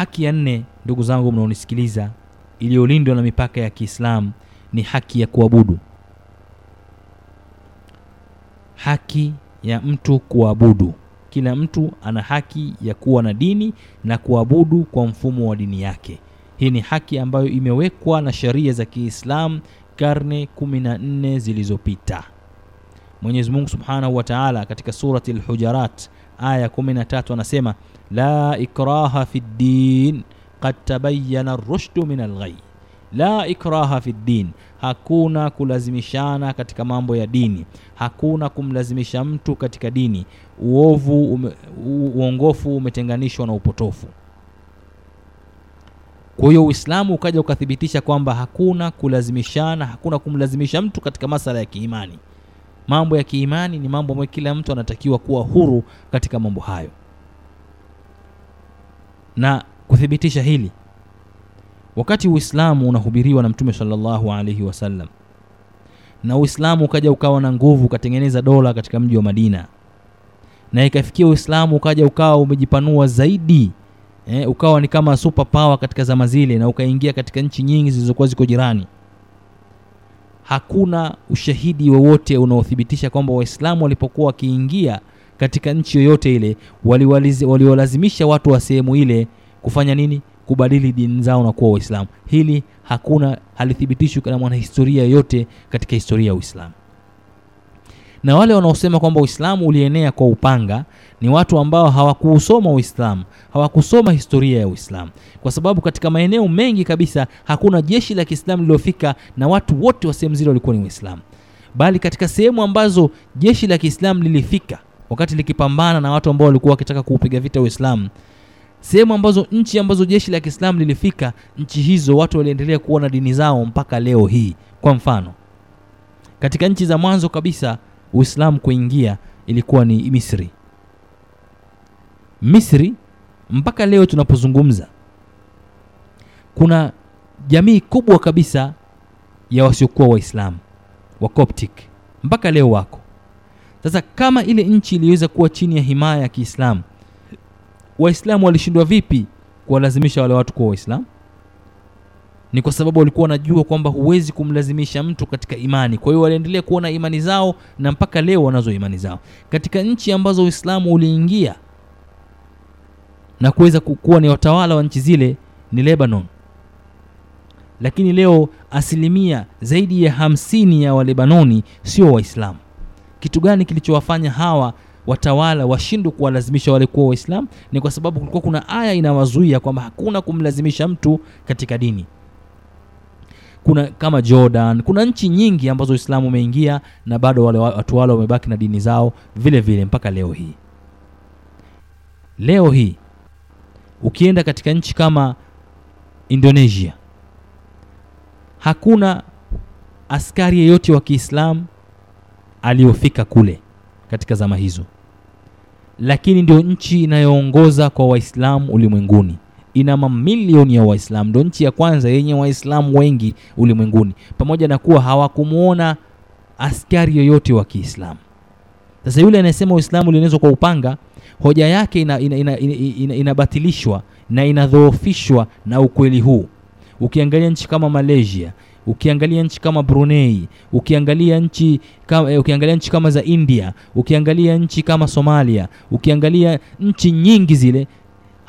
haki ya nne ndugu zangu mnaonisikiliza iliyolindwa na mipaka ya kiislamu ni haki ya kuabudu. Haki ya mtu kuabudu. Kila mtu ana haki ya kuwa na dini na kuabudu kwa mfumo wa dini yake. Hii ni haki ambayo imewekwa na sheria za kiislamu karne 14 zilizopita. Mwenyezi mungu subhanahu wa taala katika surati lhujarat aya 13 anasema la ikraha fi ddin qad tabayana rushdu min alghai la ikraha fi ddin hakuna kulazimishana katika mambo ya dini hakuna kumlazimisha mtu katika dini uovu ume, uongofu umetenganishwa na upotofu. Kwa hiyo uislamu ukaja ukathibitisha kwamba hakuna kulazimishana hakuna kumlazimisha mtu katika masala ya kiimani mambo ya kiimani ni mambo ambayo kila mtu anatakiwa kuwa huru katika mambo hayo. Na kuthibitisha hili wakati uislamu unahubiriwa na mtume salllahu alaihi wasallam na uislamu ukaja ukawa na nguvu ukatengeneza dola katika mji wa madina na ikafikia uislamu ukaja ukawa umejipanua zaidi eh, ukawa ni kama super power katika zama zile na ukaingia katika nchi nyingi zilizokuwa ziko jirani hakuna ushahidi wowote unaothibitisha kwamba waislamu walipokuwa wakiingia katika nchi yoyote ile waliwalazimisha wali watu wa sehemu ile kufanya nini? Kubadili dini zao na kuwa waislamu. Hili hakuna halithibitishwi na mwanahistoria yoyote katika historia ya uislamu na wale wanaosema kwamba uislamu ulienea kwa upanga ni watu ambao hawakuusoma uislamu hawakusoma historia ya uislamu. Kwa sababu katika maeneo mengi kabisa hakuna jeshi la kiislamu lililofika na watu wote wa sehemu zile walikuwa ni waislamu bali katika sehemu ambazo jeshi la kiislamu lilifika wakati likipambana na watu ambao walikuwa wakitaka kuupiga vita uislamu sehemu ambazo nchi ambazo jeshi la kiislamu lilifika nchi hizo watu waliendelea kuona dini zao mpaka leo hii. Kwa mfano katika nchi za mwanzo kabisa uislamu kuingia ilikuwa ni misri. Misri mpaka leo tunapozungumza kuna jamii kubwa kabisa ya wasiokuwa waislamu wa coptic. Mpaka leo wako. Sasa kama ile nchi iliweza kuwa chini ya himaya ya kiislamu waislamu walishindwa vipi kuwalazimisha wale watu kuwa waislamu ni kwa sababu walikuwa wanajua kwamba huwezi kumlazimisha mtu katika imani. Kwa hiyo waliendelea kuwa na imani zao na mpaka leo wanazo imani zao. Katika nchi ambazo uislamu uliingia na kuweza kuwa ni watawala wa nchi zile ni lebanon. Lakini leo asilimia zaidi ya hamsini ya walebanoni sio waislamu. Kitu gani kilichowafanya hawa watawala washindwe kuwalazimisha wale kuwa waislamu? Ni kwa sababu kulikuwa kuna aya inawazuia kwamba hakuna kumlazimisha mtu katika dini kuna kama jordan kuna nchi nyingi ambazo uislamu umeingia na bado wale watu wale wamebaki na dini zao vile vile mpaka leo hii. Leo hii ukienda katika nchi kama indonesia hakuna askari yeyote wa kiislamu aliyofika kule katika zama hizo. Lakini ndio nchi inayoongoza kwa waislamu ulimwenguni ina mamilioni ya waislamu. Ndio nchi ya kwanza yenye waislamu wengi ulimwenguni. Pamoja na kuwa hawakumwona askari yoyote wa kiislamu. Sasa yule anayesema uislamu ulienezwa kwa upanga hoja yake inabatilishwa ina, ina, ina, ina, na inadhoofishwa na ukweli huu. Ukiangalia nchi kama malaysia ukiangalia nchi kama brunei ukiangalia nchi kama, eh, ukiangalia nchi kama za india ukiangalia nchi kama somalia ukiangalia nchi nyingi zile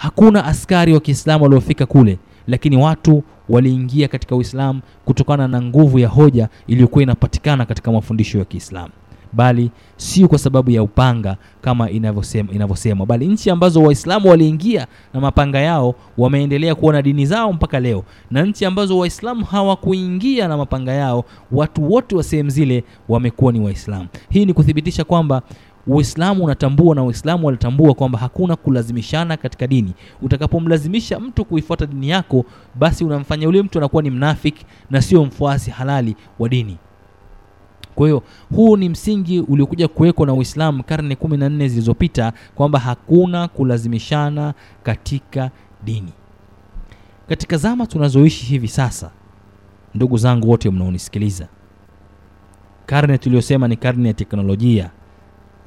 hakuna askari wa kiislamu waliofika kule lakini watu waliingia katika uislamu kutokana na nguvu ya hoja iliyokuwa inapatikana katika mafundisho ya kiislamu bali sio kwa sababu ya upanga kama inavyosemwa bali nchi ambazo waislamu waliingia na mapanga yao wameendelea kuwa na dini zao mpaka leo. Na nchi ambazo waislamu hawakuingia na mapanga yao watu wote wa sehemu zile wamekuwa ni waislamu. Hii ni kuthibitisha kwamba uislamu unatambua na waislamu walitambua kwamba hakuna kulazimishana katika dini. Utakapomlazimisha mtu kuifuata dini yako basi unamfanya yule mtu anakuwa ni mnafiki na sio mfuasi halali wa dini kwa hiyo huu ni msingi uliokuja kuwekwa na uislamu karne kumi na nne zilizopita kwamba hakuna kulazimishana katika dini. Katika zama tunazoishi hivi sasa ndugu zangu wote mnaonisikiliza karne tuliyosema ni karne ya teknolojia.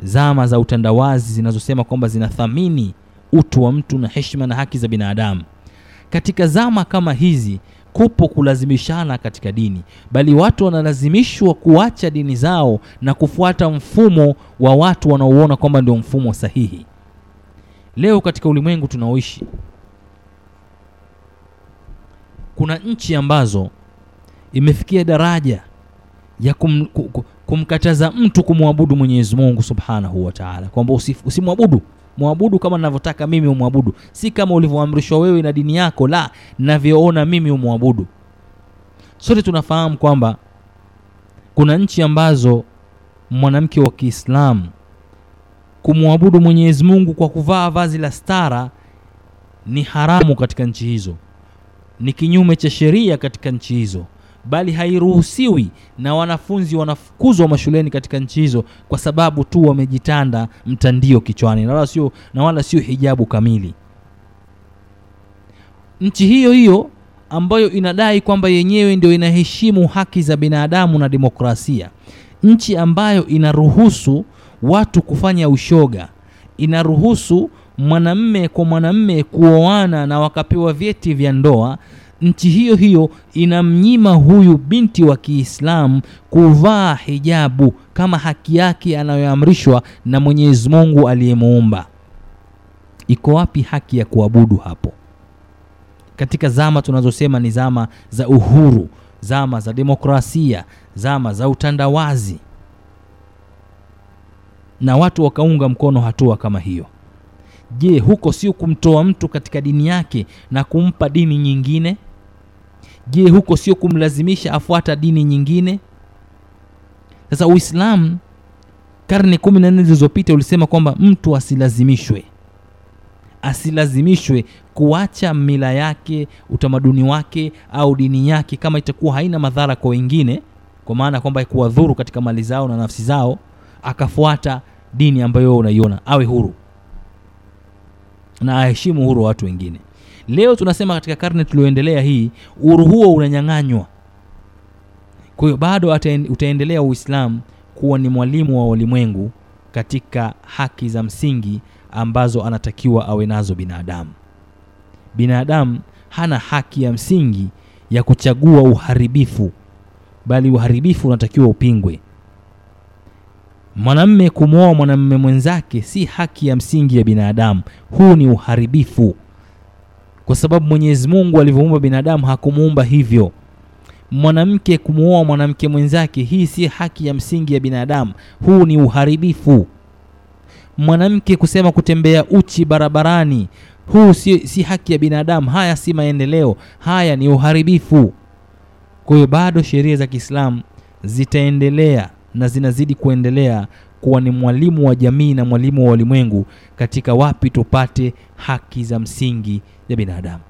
Zama za utandawazi zinazosema kwamba zinathamini utu wa mtu na heshima na haki za binadamu. Katika zama kama hizi kupo kulazimishana katika dini, bali watu wanalazimishwa kuacha dini zao na kufuata mfumo wa watu wanaouona kwamba ndio mfumo sahihi. Leo katika ulimwengu tunaoishi, kuna nchi ambazo imefikia daraja ya kum, ku- ku- kumkataza mtu kumwabudu Mwenyezi Mungu Subhanahu wa Ta'ala, kwamba usi- usimwabudu mwabudu kama ninavyotaka mimi umwabudu, si kama ulivyoamrishwa wewe na dini yako, la navyoona mimi umwabudu. Sote tunafahamu kwamba kuna nchi ambazo mwanamke wa Kiislamu kumwabudu Mwenyezi Mungu kwa kuvaa vazi la stara ni haramu katika nchi hizo, ni kinyume cha sheria katika nchi hizo, bali hairuhusiwi na wanafunzi wanafukuzwa mashuleni katika nchi hizo kwa sababu tu wamejitanda mtandio kichwani na wala sio, hijabu kamili. Nchi hiyo hiyo ambayo inadai kwamba yenyewe ndio inaheshimu haki za binadamu na demokrasia, nchi ambayo inaruhusu watu kufanya ushoga, inaruhusu mwanamme kwa mwanamme kuoana na wakapewa vyeti vya ndoa. Nchi hiyo hiyo inamnyima huyu binti wa Kiislamu kuvaa hijabu kama haki yake anayoamrishwa na Mwenyezi Mungu aliyemuumba. Iko wapi haki ya kuabudu hapo? Katika zama tunazosema ni zama za uhuru, zama za demokrasia, zama za utandawazi, na watu wakaunga mkono hatua kama hiyo. Je, huko sio kumtoa mtu katika dini yake na kumpa dini nyingine? Je, huko sio kumlazimisha afuata dini nyingine? Sasa Uislamu karne kumi na nne zilizopita ulisema kwamba mtu asilazimishwe, asilazimishwe kuacha mila yake, utamaduni wake au dini yake, kama itakuwa haina madhara kwa wengine, kwa maana kwamba kuwadhuru katika mali zao na nafsi zao, akafuata dini ambayo unaiona, awe huru na aheshimu uhuru wa watu wengine. Leo tunasema katika karne tulioendelea hii, uhuru huo unanyang'anywa. Kwa hiyo bado utaendelea Uislamu kuwa ni mwalimu wa ulimwengu katika haki za msingi ambazo anatakiwa awe nazo binadamu. Binadamu hana haki ya msingi ya kuchagua uharibifu, bali uharibifu unatakiwa upingwe. Mwanamme kumwoa mwanamme mwenzake si haki ya msingi ya binadamu. Huu ni uharibifu, kwa sababu Mwenyezi Mungu alivyoumba binadamu hakumuumba hivyo. Mwanamke kumwoa mwanamke mwenzake, hii si haki ya msingi ya binadamu. Huu ni uharibifu. Mwanamke kusema kutembea uchi barabarani, huu si, si haki ya binadamu. Haya si maendeleo, haya ni uharibifu. Kwa hiyo bado sheria za Kiislamu zitaendelea na zinazidi kuendelea kuwa ni mwalimu wa jamii na mwalimu wa ulimwengu katika wapi tupate haki za msingi ya binadamu.